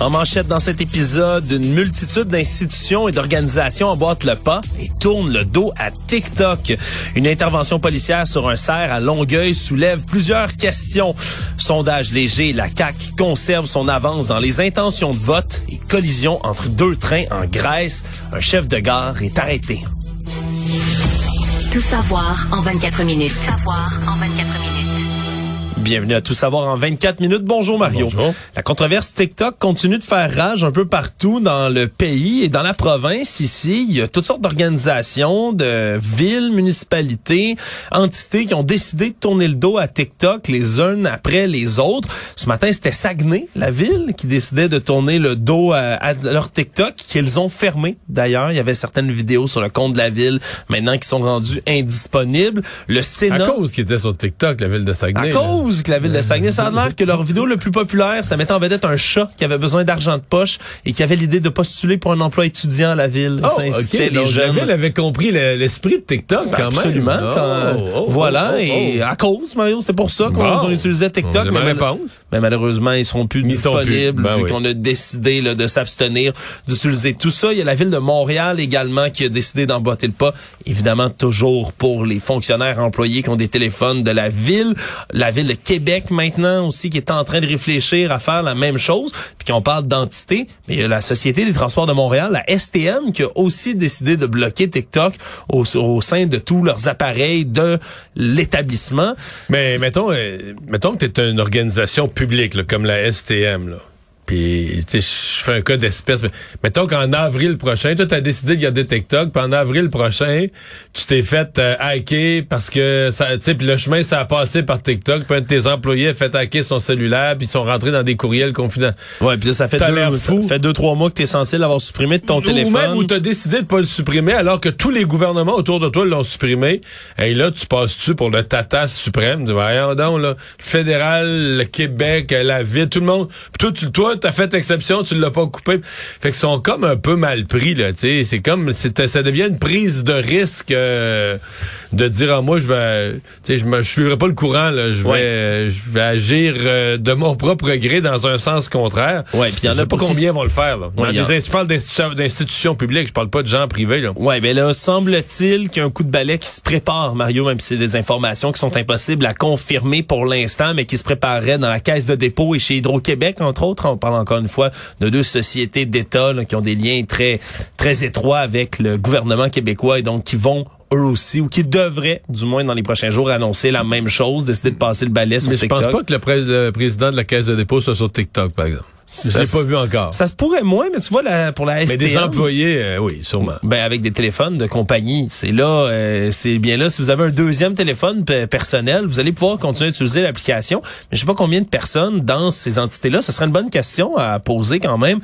En manchette dans cet épisode, une multitude d'institutions et d'organisations emboîtent le pas et tournent le dos à TikTok. Une intervention policière sur un cerf à Longueuil soulève plusieurs questions. Sondage léger, la CAQ conserve son avance dans les intentions de vote et collision entre deux trains en Grèce. Un chef de gare est arrêté. Tout savoir en 24 minutes. Tout savoir en 24 minutes. Bienvenue à Tout savoir en 24 minutes. Bonjour Mario. Bonjour. La controverse TikTok continue de faire rage un peu partout dans le pays et dans la province ici. Il y a toutes sortes d'organisations, de villes, municipalités, entités qui ont décidé de tourner le dos à TikTok les unes après les autres. Ce matin, c'était Saguenay, la ville, qui décidait de tourner le dos à, à leur TikTok, qu'ils ont fermé d'ailleurs. Il y avait certaines vidéos sur le compte de la ville maintenant qui sont rendues indisponibles. Le À Sénat... cause qui était sur TikTok, la ville de Saguenay. À là. Cause que la ville de Saguenay, ça a l'air que leur vidéo le plus populaire, ça mettait en vedette un chat qui avait besoin d'argent de poche et qui avait l'idée de postuler pour un emploi étudiant à la ville. Oh, ça incitait ok. les Donc, jeunes. la ville avait compris le- l'esprit de TikTok, Ben, quand absolument. même. quand- Oh, oh, voilà. oh, oh, Et à cause, Mario, c'était pour ça qu'on Bon. utilisait TikTok. Mais, ma mal- mais malheureusement, ils seront plus Ils sont plus. disponibles Ben vu oui. qu'on a décidé là, de s'abstenir d'utiliser tout ça. Il y a la ville de Montréal également qui a décidé d'emboîter le pas. Évidemment, toujours pour les fonctionnaires employés qui ont des téléphones de la ville. La ville de Québec maintenant aussi qui est en train de réfléchir à faire la même chose. Puis qu'on parle d'entité, mais il y a la Société des transports de Montréal, la STM, qui a aussi décidé de bloquer TikTok au, sein de tous leurs appareils de l'établissement. Mais mettons, euh, mettons que tu une organisation publique, comme la STM, là. Puis, tu sais, je fais un cas d'espèce. mais Mettons qu'en avril prochain, toi, tu as décidé de garder TikTok, puis en avril prochain, tu t'es fait euh, hacker parce que, ça, tu sais, puis le chemin, ça a passé par TikTok, puis un de tes employés a fait hacker son cellulaire, puis ils sont rentrés dans des courriels confidents. Ouais, puis là, ça fait T'as deux, fou. ça fait deux, trois mois que tu es censé l'avoir supprimé de ton Ou téléphone. même où tu as décidé de pas le supprimer alors que tous les gouvernements autour de toi l'ont supprimé. Et là, tu passes-tu pour le tata suprême? Voyons donc, là, le fédéral, le Québec, la ville, tout le monde. Puis toi, tu, toi, t'as fait exception, tu l'as pas coupé. Fait qu'ils sont comme un peu mal pris, là, tu sais. C'est comme, ça devient une prise de risque euh, de dire, ah, moi, je vais, tu sais, je me, je suivrai pas le courant, là. Je vais, Ouais. je vais agir euh, de mon propre gré dans un sens contraire. Ouais, puis il y en Je a sais pas combien vont le faire, là. Ouais, des je parle d'institutions, publiques, je parle pas de gens privés, là. Ouais, ben là, semble-t-il qu'il y a un coup de balai qui se prépare, Mario, même si c'est des informations qui sont impossibles à confirmer pour l'instant, mais qui se préparerait dans la caisse de dépôt et chez Hydro-Québec, entre autres. On parle encore une fois de deux sociétés d'État qui ont des liens très, très étroits avec le gouvernement québécois et donc qui vont eux aussi, ou qui devraient, du moins dans les prochains jours, annoncer la même chose, décider de passer le balai sur Mais je pense pas que le, pré- le président de la Caisse de dépôt soit sur TikTok, par exemple. Je l'ai pas vu encore. Ça se pourrait moins, mais tu vois, la, pour la STM... Mais des employés, euh, oui, sûrement. Ben avec des téléphones de compagnie, c'est là, euh, c'est bien là. Si vous avez un deuxième téléphone pe- personnel, vous allez pouvoir continuer à utiliser l'application. Mais je sais pas combien de personnes dans ces entités-là. Ce serait une bonne question à poser quand même.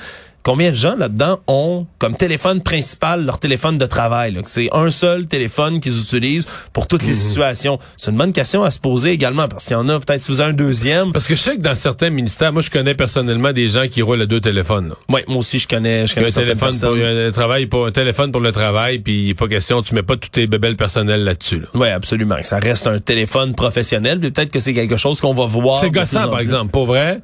Combien de gens là-dedans ont comme téléphone principal leur téléphone de travail? C'est un seul téléphone qu'ils utilisent pour toutes les situations. C'est une bonne question à se poser également parce qu'il y en a peut-être si vous avez un deuxième. Parce que je sais que dans certains ministères, moi, je connais personnellement des gens qui roulent à deux téléphones. là. Ouais, moi aussi je connais, je connais un téléphone pour un travail pour un téléphone pour le travail, puis il est pas question, tu mets pas tous tes bébelles personnelles là-dessus. Là. Oui, absolument. Ça reste un téléphone professionnel. puis Peut-être que c'est quelque chose qu'on va voir. C'est gossant, par exemple. Pour vrai,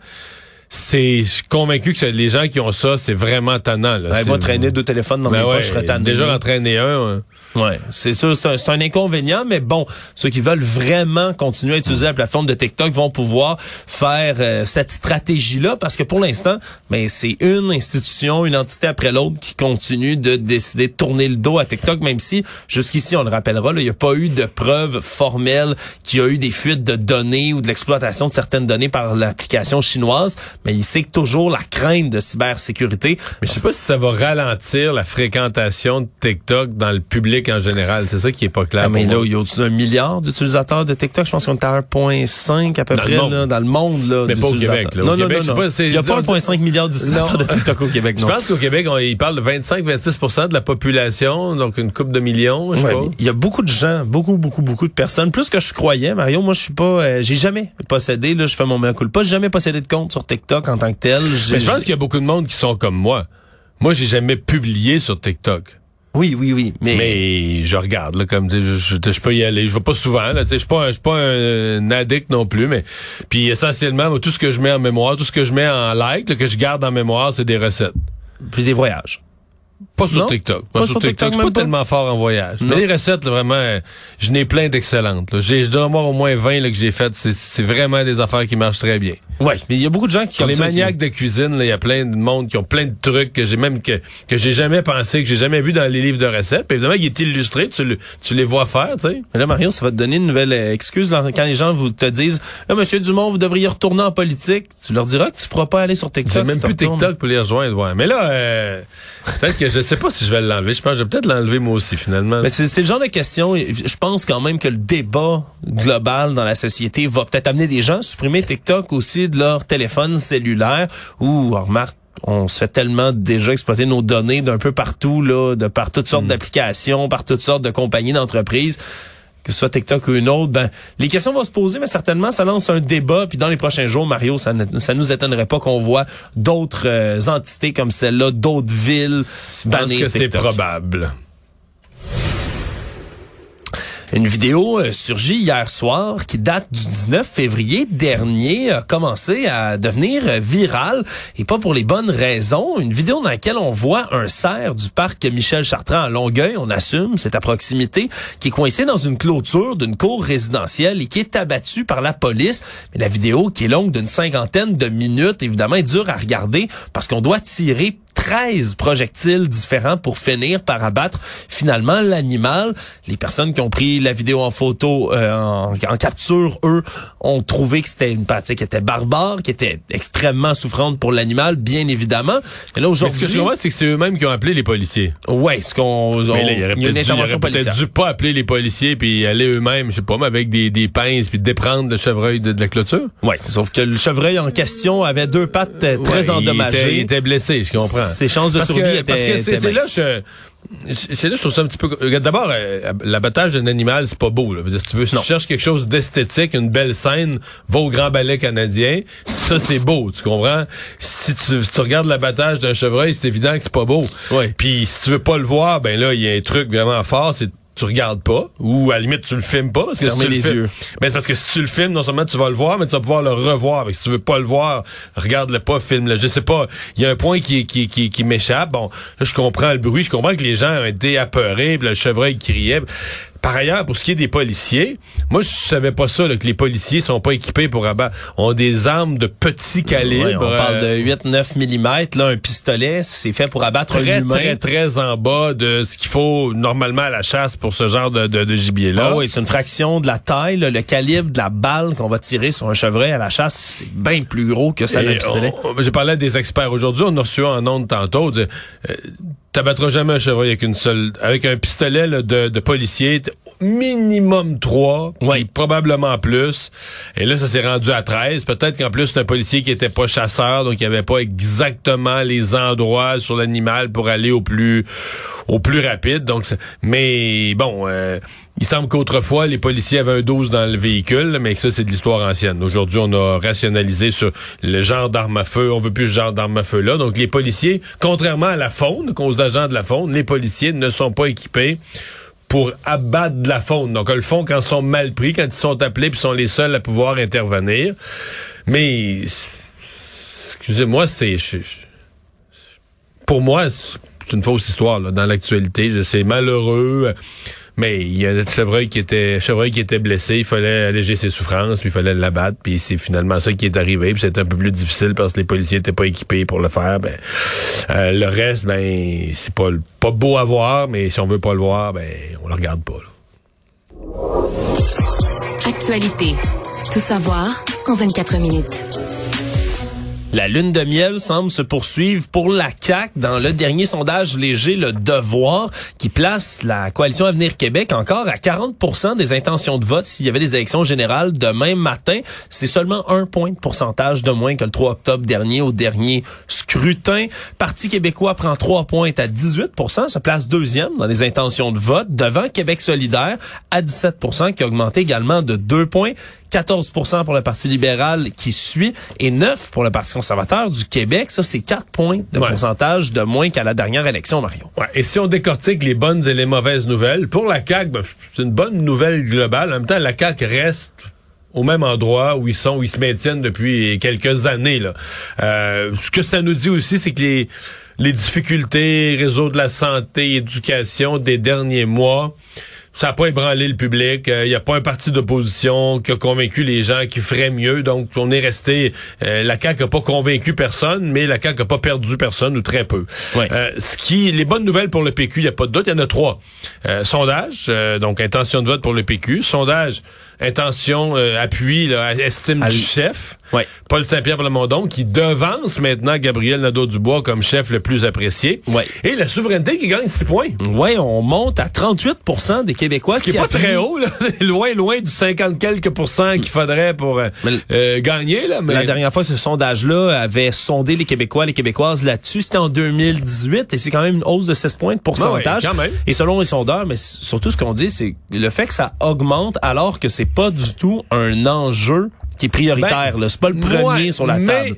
c'est, je suis convaincu que les gens qui ont ça, c'est vraiment tannant. Là. Ouais, C'est- moi, traîner deux téléphones dans Ben mes ouais, poches, je serais tanné. Déjà, en traîner un, hein. Ouais, c'est sûr, c'est un, un inconvénient, mais bon, ceux qui veulent vraiment continuer à utiliser la plateforme de TikTok vont pouvoir faire euh, cette stratégie-là, parce que pour l'instant, ben, c'est une institution, une entité après l'autre qui continue de décider de tourner le dos à TikTok, même si jusqu'ici, on le rappellera, il n'y a pas eu de preuves formelles qu'il y a eu des fuites de données ou de l'exploitation de certaines données par l'application chinoise, mais il sait que toujours la crainte de cybersécurité. Mais je sais pas si ça va ralentir la fréquentation de TikTok dans le public en général. C'est ça qui est pas clair. Ah, mais là, il y a au-dessus d'un milliard d'utilisateurs de TikTok? Je pense qu'on est à 1,5 à peu Dans près là, dans le monde. Là, Mais pas au. Québec, là. Au Non, non, Québec, non, je sais non. pas, c'est- Il n'y a pas on- 1,5 milliard d'utilisateurs de TikTok au Québec, Je non. pense qu'au Québec, on, il parle de 25-26% de la population, donc une coupe de millions, je Ouais, pas. Il y a beaucoup de gens, beaucoup, beaucoup, beaucoup de personnes, plus que je croyais. Mario, moi, je suis pas, euh, j'ai jamais possédé, là, je fais mon mea culpa, j'ai jamais possédé de compte sur TikTok en tant que tel. Mais je pense qu'il y a beaucoup de monde qui sont comme moi. Moi, j'ai jamais publié sur TikTok. Oui, oui, oui. Mais, Mais je regarde, là, comme, je, je, je peux y aller. Je vais pas souvent, là, je suis pas, je suis pas un, un addict non plus, mais, puis essentiellement, moi, tout ce que je mets en mémoire, tout ce que je mets en like, là, que je garde en mémoire, c'est des recettes. puis des voyages. Pas sur Non? TikTok. Pas Pas, sur TikTok, TikTok. Même pas pas? tellement fort en voyage. Non. Mais les recettes, là, vraiment, euh, je n'ai plein d'excellentes. je dois avoir au moins 20 là, que j'ai faites. C'est, c'est vraiment des affaires qui marchent très bien. Ouais, mais il y a beaucoup de gens qui comme les ça, qui- maniaques de cuisine, il y a plein de monde qui ont plein de trucs que j'ai même que, que j'ai jamais pensé, que j'ai jamais vu dans les livres de recettes. Puis évidemment, il est illustré, tu, le- tu les vois faire, tu sais. Mais là, Mario, ça va te donner une nouvelle euh, excuse là, quand les gens vous te disent Là, Monsieur Dumont, vous devriez retourner en politique. Tu leur diras que tu pourras pas aller sur TikTok. J'ai même plus retournes. TikTok pour les rejoindre. Ouais. Mais là, euh, peut-être que je sais pas si je vais l'enlever. Je pense que je vais peut-être l'enlever moi aussi, finalement. Mais c'est le genre de question, je pense quand même que le débat global dans la société va peut-être amener des gens à supprimer TikTok aussi de leur téléphone cellulaire ou, remarque, on se fait tellement déjà exploiter nos données d'un peu partout, là, de par toutes Hmm. sortes d'applications, par toutes sortes de compagnies, d'entreprises que ce soit TikTok ou une autre, ben les questions vont se poser, mais certainement ça lance un débat. Puis dans les prochains jours, Mario, ça ne ça nous étonnerait pas qu'on voit d'autres euh, entités comme celle-là, d'autres villes je pense bannir que c'est probable. Une vidéo euh, surgit hier soir qui date du 19 février dernier a commencé à devenir euh, virale et pas pour les bonnes raisons. Une vidéo dans laquelle on voit un cerf du parc Michel Chartrand à Longueuil, on assume, c'est à proximité, qui est coincé dans une clôture d'une cour résidentielle et qui est abattu par la police. Mais la vidéo qui est longue d'une cinquantaine de minutes, évidemment, est dure à regarder parce qu'on doit tirer 13 projectiles différents pour finir par abattre finalement l'animal. Les personnes qui ont pris la vidéo en photo, euh, en, en capture, eux, ont trouvé que c'était une pratique qui était barbare, qui était extrêmement souffrante pour l'animal, bien évidemment. Mais là, Mais ce que aujourd'hui... je comprends, c'est que c'est eux-mêmes qui ont appelé les policiers. Ouais, ce qu'on... il y aurait peut-être dû pas appeler les policiers puis aller eux-mêmes, je sais pas, mais avec des, des pinces puis déprendre le chevreuil de, de la clôture. Ouais, sauf que le chevreuil en question avait deux pattes euh, très Ouais, il endommagées. était- Il était, blessé, je comprends. Ses chances de Parce survie que- étaient Parce que c'est là que je- c'est là je trouve ça un petit peu. D'abord, euh, l'abattage d'un animal, c'est pas beau. Là. Si tu veux, si tu cherches quelque chose d'esthétique, une belle scène, va au Grand Ballet canadien. Ça, c'est beau, tu comprends? Si tu, si tu regardes l'abattage d'un chevreuil, c'est évident que c'est pas beau. Ouais. Puis si tu veux pas le voir, ben là, il y a un truc vraiment fort, c'est tu regardes pas, ou à la limite tu le filmes pas. Parce que Fermez si tu les le filmes- yeux. ben, c'est parce que si tu le filmes, non seulement tu vas le voir, mais tu vas pouvoir le revoir. Que si tu veux pas le voir, regarde-le pas, filme-le. Je sais pas. Il y a un point qui, qui, qui, qui m'échappe. Bon, là, je comprends le bruit. Je comprends que les gens ont été apeurés, puis le chevreuil criait. Par ailleurs, pour ce qui est des policiers, moi, je savais pas ça, là, que les policiers sont pas équipés pour abattre. ont des armes de petit calibre. On parle de euh, 8-9 mm, là, un pistolet, c'est fait pour abattre un très, humain. très, très en bas de ce qu'il faut normalement à la chasse pour ce genre de, de, de gibier-là. Ah oui, c'est une fraction de la taille, là, le calibre de la balle qu'on va tirer sur un chevreuil à la chasse, c'est bien plus gros que ça d'un Et pistolet. J'ai parlé à des experts aujourd'hui, on a reçu en ondes tantôt. de- euh, T'abattras jamais un chevreuil avec une seule, avec un pistolet là, de, de policier, minimum trois, Ouais. probablement plus. Et là, ça s'est rendu à 13. Peut-être qu'en plus, c'est un policier qui était pas chasseur, donc il avait pas exactement les endroits sur l'animal pour aller au plus, au plus rapide. Donc, mais bon, euh, il semble qu'autrefois, les policiers avaient un 12 dans le véhicule, mais ça, c'est de l'histoire ancienne. Aujourd'hui, on a rationalisé sur le genre d'arme à feu. On veut plus ce genre d'arme à feu-là. Donc, les policiers, contrairement à la faune, qu'aux agents de la faune, les policiers ne sont pas équipés pour abattre de la faune. Donc, ils le font quand ils sont mal pris, quand ils sont appelés, puis sont les seuls à pouvoir intervenir. Mais, excusez-moi, c'est... pour moi, c'est une fausse histoire là, dans l'actualité. C'est malheureux. Mais il y a Chevreuil qui était Chevreuil qui était blessé, il fallait alléger ses souffrances, puis il fallait l'abattre, puis c'est finalement ça qui est arrivé, puis c'était un peu plus difficile parce que les policiers étaient pas équipés pour le faire. Ben, euh, le reste, ben c'est pas pas beau à voir, mais si on veut pas le voir, ben on le regarde pas. Actualité. Tout savoir en 24 minutes. La lune de miel semble se poursuivre pour la CAQ dans le dernier sondage léger Le Devoir qui place la coalition Avenir Québec encore à 40% des intentions de vote s'il y avait des élections générales demain matin. C'est seulement un point de pourcentage de moins que le 3 octobre dernier au dernier scrutin. Parti québécois prend trois points à 18% se place deuxième dans les intentions de vote devant Québec solidaire à 17% qui a augmenté également de deux points. 14% pour le Parti libéral qui suit et 9 pour le Parti conservateur du Québec. Ça, c'est 4 points de Ouais. pourcentage de moins qu'à la dernière élection, Mario. Ouais, et si on décortique les bonnes et les mauvaises nouvelles, pour la CAQ, ben, c'est une bonne nouvelle globale. En même temps, la CAQ reste au même endroit où ils sont, où ils se maintiennent depuis quelques années. Là. Euh, ce que ça nous dit aussi, c'est que les, les difficultés, réseau de la santé, éducation des derniers mois, ça n'a pas ébranlé le public. Il n'y a pas un parti d'opposition qui a convaincu les gens qui ferait mieux. Donc, on est resté... euh, la CAQ n'a pas convaincu personne, mais la CAQ n'a pas perdu personne, ou très peu. Euh, ce qui, les bonnes nouvelles pour le PQ, il n'y a pas de doute, il y en a trois. Euh, sondage, euh, donc intention de vote pour le PQ. Sondage, intention, euh, appui, là, estime À du chef. Ouais. Paul Saint-Pierre Plamondon, qui devance maintenant Gabriel Nadeau-Dubois comme chef le plus apprécié. Ouais. Et la souveraineté qui gagne six points. Ouais, on monte à 38% des Québécois Ce qui est pas très haut, là. loin, loin du 50 quelques pourcents qu'il faudrait pour euh, Mais- euh, gagner. Là, mais La dernière fois, ce sondage-là avait sondé les Québécois, les Québécoises là-dessus. C'était en 2018 et c'est quand même une hausse de 16 points de pourcentage. Ouais, quand même. Et selon les sondeurs, mais surtout ce qu'on dit, c'est le fait que ça augmente alors que c'est pas du tout un enjeu qui est prioritaire. Ben. C'est pas le premier moi, sur la mais- table.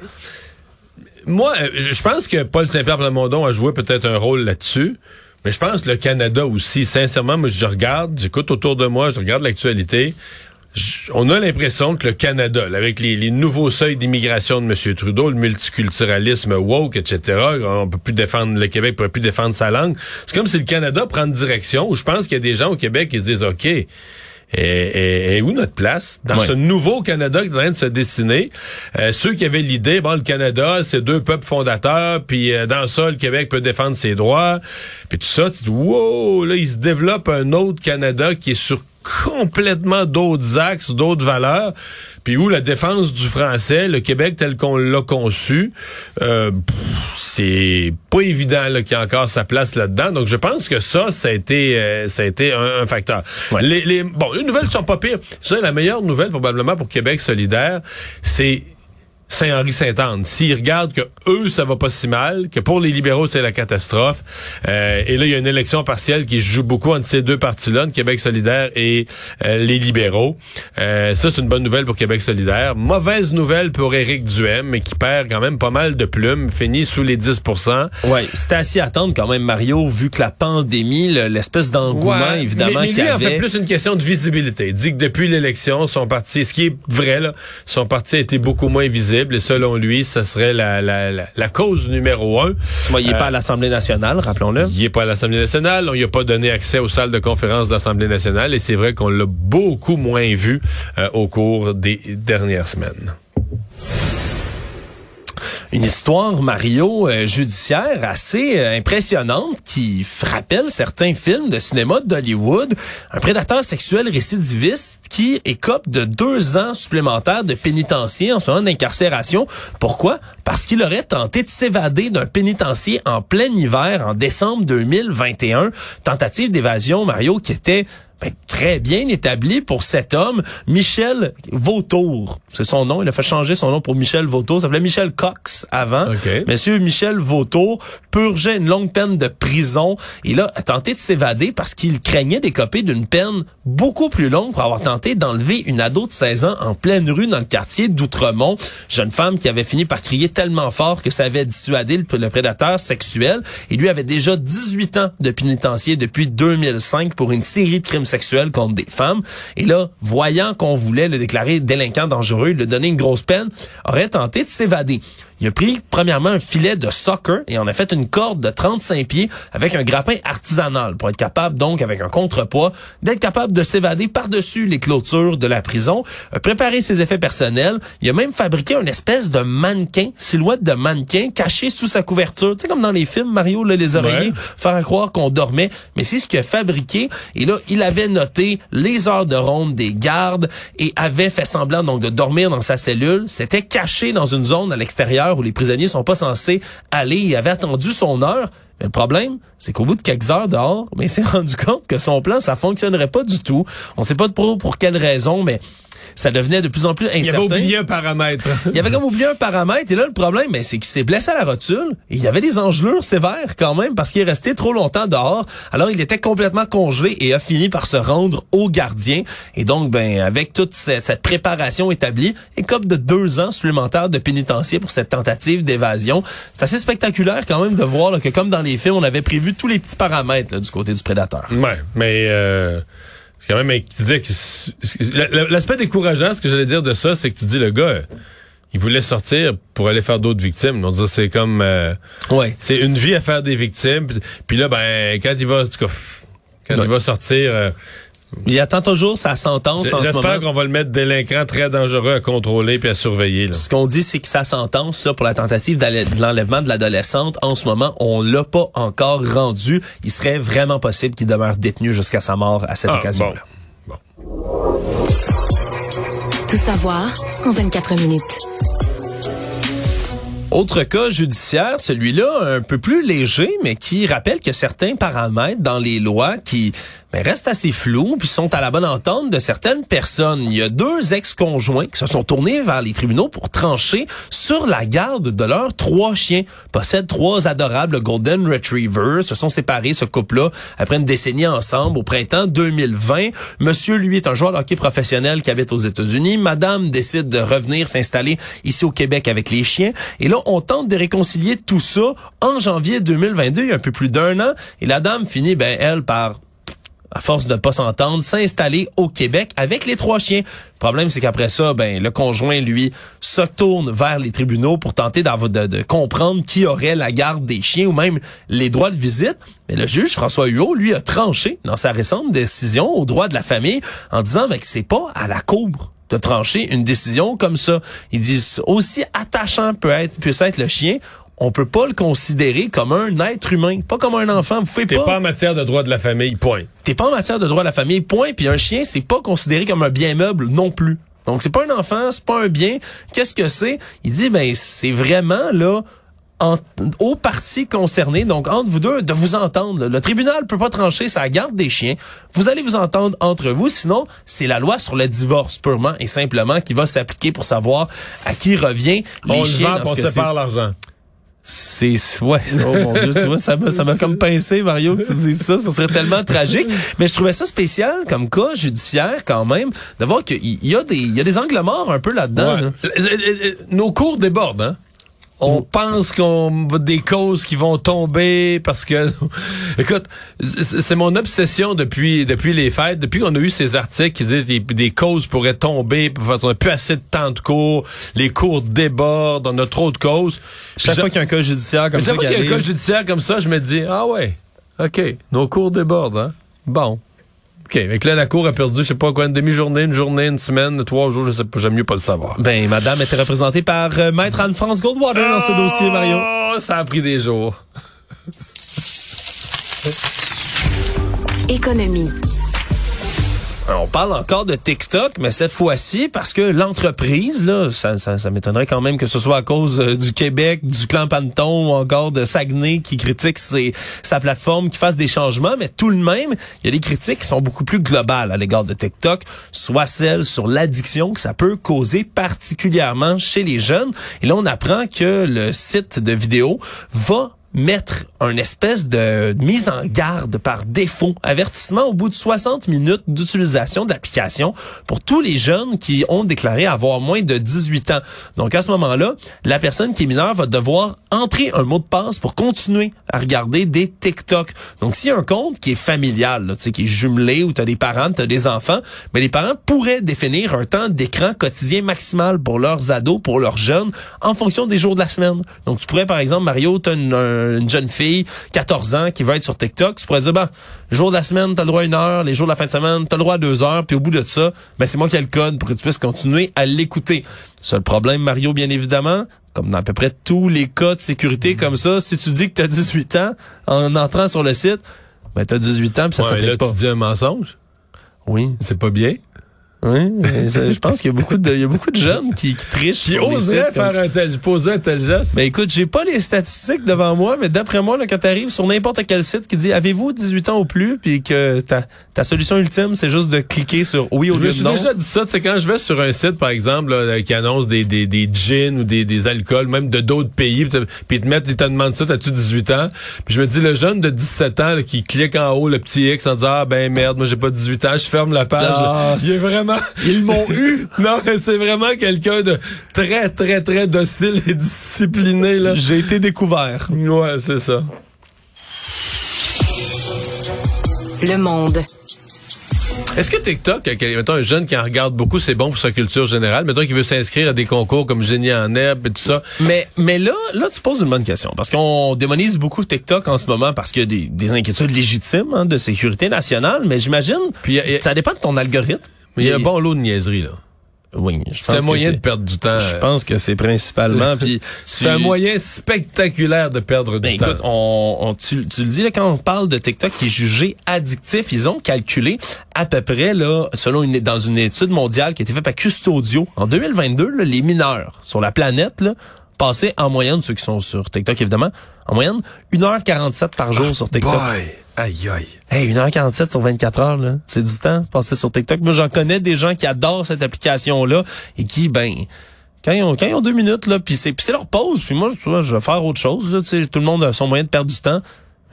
Moi, euh, je pense que Paul Saint-Pierre Plamondon a joué peut-être un rôle là-dessus. Mais je pense que le Canada aussi. Sincèrement, moi, je regarde, j'écoute autour de moi, je regarde l'actualité. On a l'impression que le Canada, là, avec les, les nouveaux seuils d'immigration de M. Trudeau, le multiculturalisme woke, etc., on peut plus défendre, le Québec peut plus défendre sa langue. C'est comme si le Canada prend une direction où je pense qu'il y a des gens au Québec qui se disent, OK, et, et- et où notre place dans ce nouveau Canada qui est en train de se dessiner? Euh, ceux qui avaient l'idée, bon, le Canada, c'est deux peuples fondateurs, puis euh, dans ça, le Québec peut défendre ses droits, puis tout ça, tu dis, wow, là, il se développe un autre Canada qui est sur complètement d'autres axes, d'autres valeurs, puis où la défense du français, le Québec tel qu'on l'a conçu, euh, c'est pas évident qu'il y a encore sa place là-dedans. Donc je pense que ça, ça a été, euh, ça a été un, un facteur. Ouais. Les, les, bon, les nouvelles sont pas pires. Ça, la meilleure nouvelle probablement pour Québec solidaire, c'est Saint-Henri-Sainte-Anne. S'ils regardent que eux, ça va pas si mal, que pour les libéraux, c'est la catastrophe, euh, et là, il y a une élection partielle qui se joue beaucoup entre ces deux partis-là, Québec solidaire et euh, les libéraux. Euh, ça, c'est une bonne nouvelle pour Québec solidaire. Mauvaise nouvelle pour Éric Duhem, mais qui perd quand même pas mal de plumes, finit sous les 10% Ouais, c'était assez à attendre quand même, Mario, vu que la pandémie, le- l'espèce d'engouement, Ouais, évidemment, mais, mais lui, en fait, plus une question de visibilité. Il dit que depuis l'élection, son parti, ce qui est vrai, là, son parti a été beaucoup moins visible et selon lui, ça serait la, la, la, la cause numéro un. Soit il est Euh, pas à l'Assemblée nationale, rappelons-le. Il est pas à l'Assemblée nationale, on lui a pas donné accès aux salles de conférence de l'Assemblée nationale et c'est vrai qu'on l'a beaucoup moins vu euh, au cours des dernières semaines. Une histoire, Mario, euh, judiciaire assez euh, impressionnante qui rappelle certains films de cinéma d'Hollywood. Un prédateur sexuel récidiviste qui écope de deux ans supplémentaires de pénitencier en ce moment d'incarcération. Pourquoi? Parce qu'il aurait tenté de s'évader d'un pénitencier en plein hiver en décembre 2021. Tentative d'évasion, Mario, qui était ben, très bien établi pour cet homme, Michel Vautour. C'est son nom. Il a fait changer son nom pour Michel Vautour. Ça s'appelait Michel Cox avant. OK. Monsieur Michel Vautour purgeait une longue peine de prison. Et là, a tenté de s'évader parce qu'il craignait d'écoper d'une peine beaucoup plus longue pour avoir tenté d'enlever une ado de 16 ans en pleine rue dans le quartier d'Outremont. Jeune femme qui avait fini par crier tellement fort que ça avait dissuadé le, le prédateur sexuel. Et lui avait déjà 18 ans de pénitencier depuis 2005 pour une série de crimes contre des femmes. Et là, voyant qu'on voulait le déclarer délinquant dangereux, lui donner une grosse peine, aurait tenté de s'évader. Il a pris premièrement un filet de soccer et on a fait une corde de 35 pieds avec un grappin artisanal pour être capable donc avec un contrepoids d'être capable de s'évader par-dessus les clôtures de la prison, a préparé ses effets personnels. Il a même fabriqué une espèce de mannequin, silhouette de mannequin caché sous sa couverture. Tu sais comme dans les films Mario là, les oreillers, faire croire qu'on dormait, mais c'est ce qu'il a fabriqué et là il avait noté les heures de ronde des gardes et avait fait semblant donc de dormir dans sa cellule, c'était caché dans une zone à l'extérieur où les prisonniers sont pas censés aller, il avait attendu son heure. Mais le problème, c'est qu'au bout de quelques heures dehors, mais il s'est rendu compte que son plan, ça fonctionnerait pas du tout. On sait pas pour quelle raison, mais ça devenait de plus en plus incertain. Il avait oublié un paramètre. il avait comme oublié un paramètre. Et là, le problème, ben, c'est qu'il s'est blessé à la rotule. Et il y avait des engelures sévères quand même parce qu'il est resté trop longtemps dehors. Alors, il était complètement congelé et a fini par se rendre au gardien. Et donc, ben, avec toute cette, cette préparation établie, comme de deux ans supplémentaires de pénitencier pour cette tentative d'évasion. C'est assez spectaculaire quand même de voir là, que comme dans les films, on avait prévu tous les petits paramètres là, du côté du prédateur. Ouais, mais... Euh c'est quand même tu dis que l'aspect décourageant, ce que j'allais dire de ça, c'est que tu dis le gars, il voulait sortir pour aller faire d'autres victimes. Donc c'est comme euh, ouais, c'est une vie à faire des victimes. Puis là, ben quand il va, quand il va sortir. Euh, il attend toujours sa sentence en ce moment. J'espère qu'on va le mettre délinquant très dangereux à contrôler puis à surveiller. Là. Ce qu'on dit, c'est que sa sentence ça, pour la tentative de l'enlèvement de l'adolescente, en ce moment, on l'a pas encore rendu. Il serait vraiment possible qu'il demeure détenu jusqu'à sa mort à cette ah, occasion-là. Bon. Bon. Tout savoir en 24 minutes. Autre cas judiciaire, celui-là un peu plus léger, mais qui rappelle que certains paramètres dans les lois qui mais restent assez flous puis sont à la bonne entente de certaines personnes. Il y a deux ex-conjoints qui se sont tournés vers les tribunaux pour trancher sur la garde de leurs trois chiens. Possèdent trois adorables Golden Retrievers. Se sont séparés, ce couple-là, après une décennie ensemble au printemps 2020. Monsieur, lui, est un joueur de hockey professionnel qui habite aux États-Unis. Madame décide de revenir s'installer ici au Québec avec les chiens. Et là, on tente de réconcilier tout ça en janvier 2022, il y a un peu plus d'un an. Et la dame finit, ben, elle, par à force de pas s'entendre, s'installer au Québec avec les trois chiens. Le problème, c'est qu'après ça, ben le conjoint, lui, se tourne vers les tribunaux pour tenter de, comprendre qui aurait la garde des chiens ou même les droits de visite. Mais le juge François Huot, lui, a tranché dans sa récente décision aux droits de la famille en disant ben, que c'est pas à la cour de trancher une décision comme ça. Ils disent aussi attachant peut être puisse être le chien, on peut pas le considérer comme un être humain, pas comme un enfant. Vous faites pas. T'es pas en matière de droit de la famille, point. T'es pas en matière de droit de la famille, point. Puis un chien, c'est pas considéré comme un bien meuble non plus. Donc c'est pas un enfant, c'est pas un bien. Qu'est-ce que c'est? Il dit ben c'est vraiment là en, aux parties concernées, donc entre vous deux, de vous entendre. Le tribunal peut pas trancher sa garde des chiens. Vous allez vous entendre entre vous, sinon c'est la loi sur le divorce purement et simplement qui va s'appliquer pour savoir à qui revient les on chiens. on sépare l'argent. C'est ouais, oh mon dieu, tu vois, ça m'a ça m'a comme pincé Mario que tu dises ça, ça serait tellement tragique, mais je trouvais ça spécial comme cas judiciaire quand même de voir qu'il y a des il y a des angles morts un peu là-dedans. Nos cours débordent hein on pense qu'on va des causes qui vont tomber parce que écoute c'est mon obsession depuis depuis les fêtes depuis qu'on a eu ces articles qui disent des, des causes pourraient tomber parce qu'on a plus assez de temps de cours les cours débordent on a trop de causes. Chaque fois qu'il y a un cas judiciaire comme ça chaque fois qu'il y a un cas judiciaire comme ça je me dis ah ouais ok nos cours débordent hein. Bon OK. Avec là, la Cour a perdu, je sais pas quoi, une demi-journée, une journée, une semaine, trois jours, je sais pas, j'aime mieux pas le savoir. Ben, madame était représentée par euh, Maître Anne-France Goldwater dans ce dossier, Mario. Oh, ça a pris des jours. Économie. On parle encore de TikTok, mais cette fois-ci parce que l'entreprise, là, ça, ça, m'étonnerait quand même que ce soit à cause euh, du Québec, du clan Panton ou encore de Saguenay qui critique sa plateforme, qui fasse des changements, mais tout de même, il y a des critiques qui sont beaucoup plus globales à l'égard de TikTok, soit celles sur l'addiction que ça peut causer particulièrement chez les jeunes. Et là, on apprend que le site de vidéo va mettre une espèce de mise en garde par défaut, avertissement au bout de 60 minutes d'utilisation d'application pour tous les jeunes qui ont déclaré avoir moins de 18 ans. Donc à ce moment-là, la personne qui est mineure va devoir entrer un mot de passe pour continuer à regarder des TikTok. Donc s'il y a un compte qui est familial, là, qui est jumelé, où tu as des parents, tu as des enfants, mais les parents pourraient définir un temps d'écran quotidien maximal pour leurs ados, pour leurs jeunes, en fonction des jours de la semaine. Donc tu pourrais par exemple, Mario, tu as une, une, jeune fille, 14 ans, qui va être sur TikTok, tu pourrais dire, ben, le jour de la semaine, tu as le droit à une heure, les jours de la fin de semaine, tu as le droit à deux heures, puis au bout de ça, ben, c'est moi qui ai le code pour que tu puisses continuer à l'écouter. Seul problème, Mario, bien évidemment, comme dans à peu près tous les cas de sécurité comme ça, si tu dis que tu as 18 ans en entrant sur le site, ben tu as 18 ans puis ça ouais, là, pas. tu dis un mensonge? Oui. C'est pas bien? Oui, je pense qu'il y a beaucoup de, il y a beaucoup de jeunes qui, qui trichent. Qui oseraient faire un tel, poser un tel geste? Mais écoute, j'ai pas les statistiques devant moi, mais d'après moi, là, quand tu arrives sur n'importe quel site qui dit avez-vous 18 ans ou plus, puis que ta, ta solution ultime, c'est juste de cliquer sur oui Je me suis non. déjà dit ça, tu sais, quand je vais sur un site, par exemple, là, qui annonce des, des, des gins ou des, des alcools, même de d'autres pays, puis te- puis ils te mettent, ils te demandent ça, t'as-tu 18 ans? Puis je me dis, le jeune de 17 ans là, qui clique en haut le petit X en disant, ah ben merde, moi j'ai pas 18 ans, je ferme la page. Ah, il est vraiment... Ils m'ont eu. Non, mais c'est vraiment quelqu'un de très, très, très docile et discipliné, là. J'ai été découvert. Ouais, c'est ça. Le monde. Est-ce que TikTok, euh, mettons un jeune qui en regarde beaucoup, c'est bon pour sa culture générale? Mettons qu'il veut s'inscrire à des concours comme Génie en herbe et tout ça? Mais, mais là, là, tu poses une bonne question. Parce qu'on démonise beaucoup TikTok en ce moment parce qu'il y a des, des inquiétudes légitimes hein, de sécurité nationale, mais j'imagine, Puis, y a- ça dépend de ton algorithme. Mais il y a un bon lot de niaiseries, là. Oui, C'est un moyen de perdre du temps. Je pense que c'est principalement. puis C'est tu- un moyen spectaculaire de perdre du Ben, temps. écoute, on, on- tu, tu le dis là, quand on parle de TikTok qui est jugé addictif, ils ont calculé à peu près là, selon une dans une étude mondiale qui a été faite par Custodio en 2022, là, les mineurs sur la planète là, passaient en moyenne ceux qui sont sur TikTok évidemment, en moyenne 1h47 par jour sur TikTok. Aïe, aïe. Hey, 1h47 sur 24 heures, là. C'est du temps passé sur TikTok. Moi, j'en connais des gens qui adorent cette application-là et qui, ben, quand ils ont, quand deux minutes, là, puis c'est, puis c'est leur pause, puis moi, je vais faire autre chose, là, tout le monde a son moyen de perdre du temps.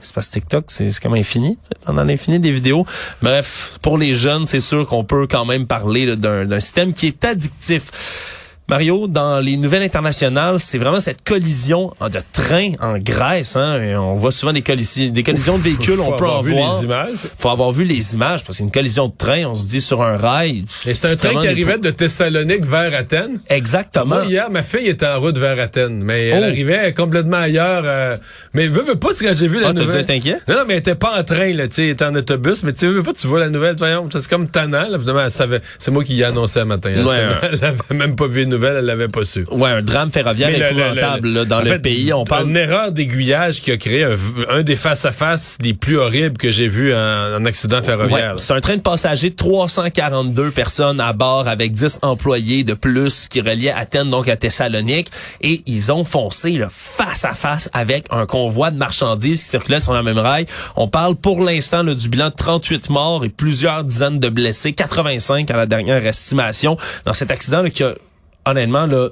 C'est parce que TikTok, c'est, c'est comme infini. T'en as l'infini des vidéos. Bref, pour les jeunes, c'est sûr qu'on peut quand même parler là, d'un, d'un système qui est addictif. Mario, dans les nouvelles internationales, c'est vraiment cette collision de train en Grèce. Hein, et on voit souvent des, collisions, des collisions de véhicules, Faut on peut avoir en vu voir les images. faut avoir vu les images parce qu'une collision de train, on se dit sur un rail. Et c'est un train qui arrivait de Thessalonique vers Athènes. Exactement. Moi, hier, ma fille était en route vers Athènes, mais elle Oh. arrivait complètement ailleurs. euh, mais veux, veux pas, quand j'ai vu la Ah, t'as dû nouvelle. être inquiet? Non, non, mais elle était pas en train, là, tu sais, elle était en autobus, mais tu veux pas, tu vois la nouvelle, voyons, c'est comme tannant, là, elle c'est moi qui y un matin. Elle, Ouais, ouais. elle avait même pas vu une nouvelle, elle l'avait pas su. Ouais, un drame ferroviaire le- épouvantable le- là, dans le fait, pays. On parle Une erreur d'aiguillage qui a créé un, un des face-à-face les plus horribles que j'ai vu en, en accident ferroviaire. Ouais, c'est un train de passagers, 342 personnes à bord avec 10 employés de plus qui reliaient Athènes donc à Thessalonique et ils ont foncé là, face à face avec un convoi de marchandises qui circulait sur la même rail. On parle pour l'instant du bilan de 38 morts et plusieurs dizaines de blessés, 85 à la dernière estimation dans cet accident là, qui a honnêtement là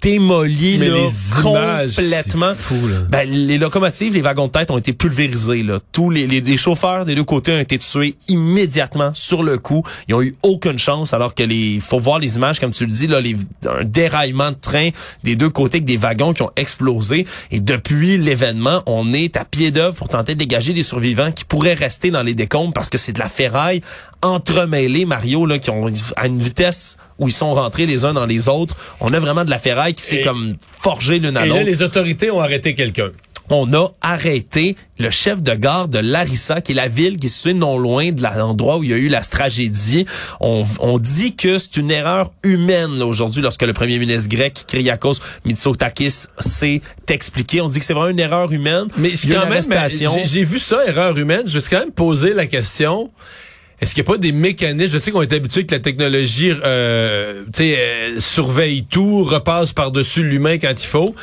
démoli là, les images, complètement. c'est fou, là. Ben, les locomotives, les wagons de tête ont été pulvérisés. Là. Tous les, les, les chauffeurs des deux côtés ont été tués immédiatement sur le coup. Ils ont eu aucune chance, alors que les, faut voir les images, comme tu le dis, là, les, un déraillement de train des deux côtés avec des wagons qui ont explosé. Et depuis l'événement, on est à pied d'œuvre pour tenter de dégager des survivants qui pourraient rester dans les décombres parce que c'est de la ferraille entremêlée, Mario, là, qui ont à une vitesse où ils sont rentrés les uns dans les autres. On a vraiment de la ferraille qui s'est Et- comme forgée l'une à Et là, l'autre les autorités ont arrêté quelqu'un. on a arrêté le chef de gare de Larissa, qui est la ville qui est située non loin de l'endroit où il y a eu la tragédie. On, on dit que c'est une erreur humaine aujourd'hui lorsque le premier ministre grec, Kyriakos Mitsotakis, s'est expliqué. On dit que c'est vraiment une erreur humaine. Mais quand même, j'ai- j'ai vu ça, erreur humaine. Je vais quand même poser la question. Est-ce qu'il n'y a pas des mécanismes? Je sais qu'on est habitué que la technologie euh, euh, surveille tout, repasse par-dessus l'humain quand il faut.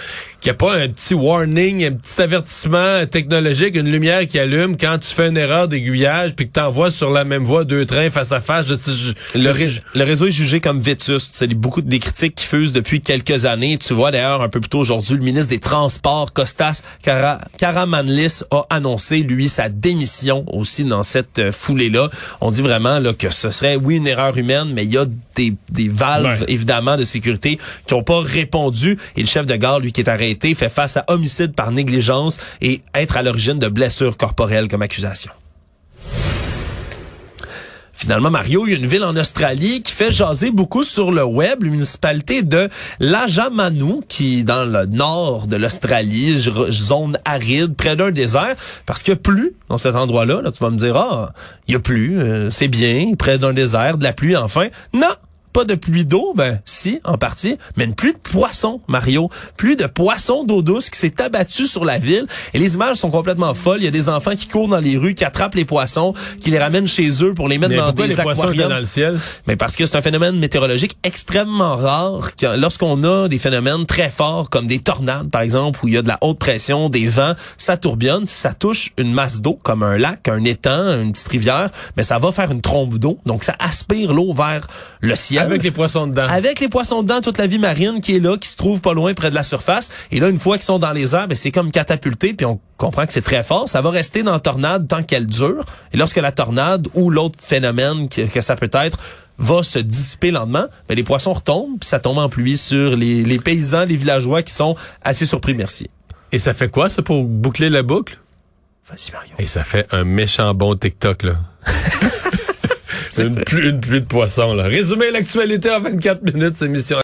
Qu'il n'y a pas un petit warning, un petit avertissement technologique, une lumière qui allume quand tu fais une erreur d'aiguillage puis que t'envoies sur la même voie deux trains face à face. Je- je- Le, je- ré- le réseau est jugé comme vétuste. C'est beaucoup des critiques qui fusent depuis quelques années. Tu vois d'ailleurs un peu plus tôt aujourd'hui, le ministre des Transports, Costas Kara- Karamanlis, a annoncé, lui, sa démission aussi dans cette euh, foulée-là. On dit vraiment là, que ce serait, oui, une erreur humaine, mais il y a des, des valves, Ouais. évidemment, de sécurité qui n'ont pas répondu. Et le chef de gare, lui, qui est arrêté, fait face à homicide par négligence et être à l'origine de blessures corporelles comme accusation. Finalement, Mario, il y a une ville en Australie qui fait jaser beaucoup sur le web, la municipalité de Lajamanu, qui est dans le nord de l'Australie, zone aride, près d'un désert, parce qu'il y a plu dans cet endroit-là. Là, tu vas me dire, ah, il y a plu, euh, c'est bien, près d'un désert, de la pluie, enfin. Non! Pas de pluie d'eau, ben si, en partie, mais une pluie de poissons, Mario. Pluie de poissons d'eau douce qui s'est abattue sur la ville. Et les images sont complètement folles. Il y a des enfants qui courent dans les rues, qui attrapent les poissons, qui les ramènent chez eux pour les mettre Mais dans des les aquariums. dans le ciel? Mais parce que c'est un phénomène météorologique extrêmement rare. Lorsqu'on a des phénomènes très forts, comme des tornades, par exemple, où il y a de la haute pression, des vents, ça tourbillonne. Si ça touche une masse d'eau, comme un lac, un étang, une petite rivière, mais ça va faire une trombe d'eau. Donc, ça aspire l'eau vers le ciel. Avec les poissons dedans. Avec les poissons dedans, toute la vie marine qui est là, qui se trouve pas loin près de la surface. Et là, une fois qu'ils sont dans les airs, ben, c'est comme catapulté, puis on comprend que c'est très fort. Ça va rester dans la tornade tant qu'elle dure. Et lorsque la tornade ou l'autre phénomène que, que ça peut être va se dissiper lentement, ben, les poissons retombent, puis ça tombe en pluie sur les, les paysans, les villageois qui sont assez surpris. Merci. Et ça fait quoi, ça, pour boucler la boucle? Vas-y, Mario. Et ça fait un méchant bon TikTok, là. une, pluie, une pluie de poissons, là. Résumer l'actualité en 24 minutes, c'est mission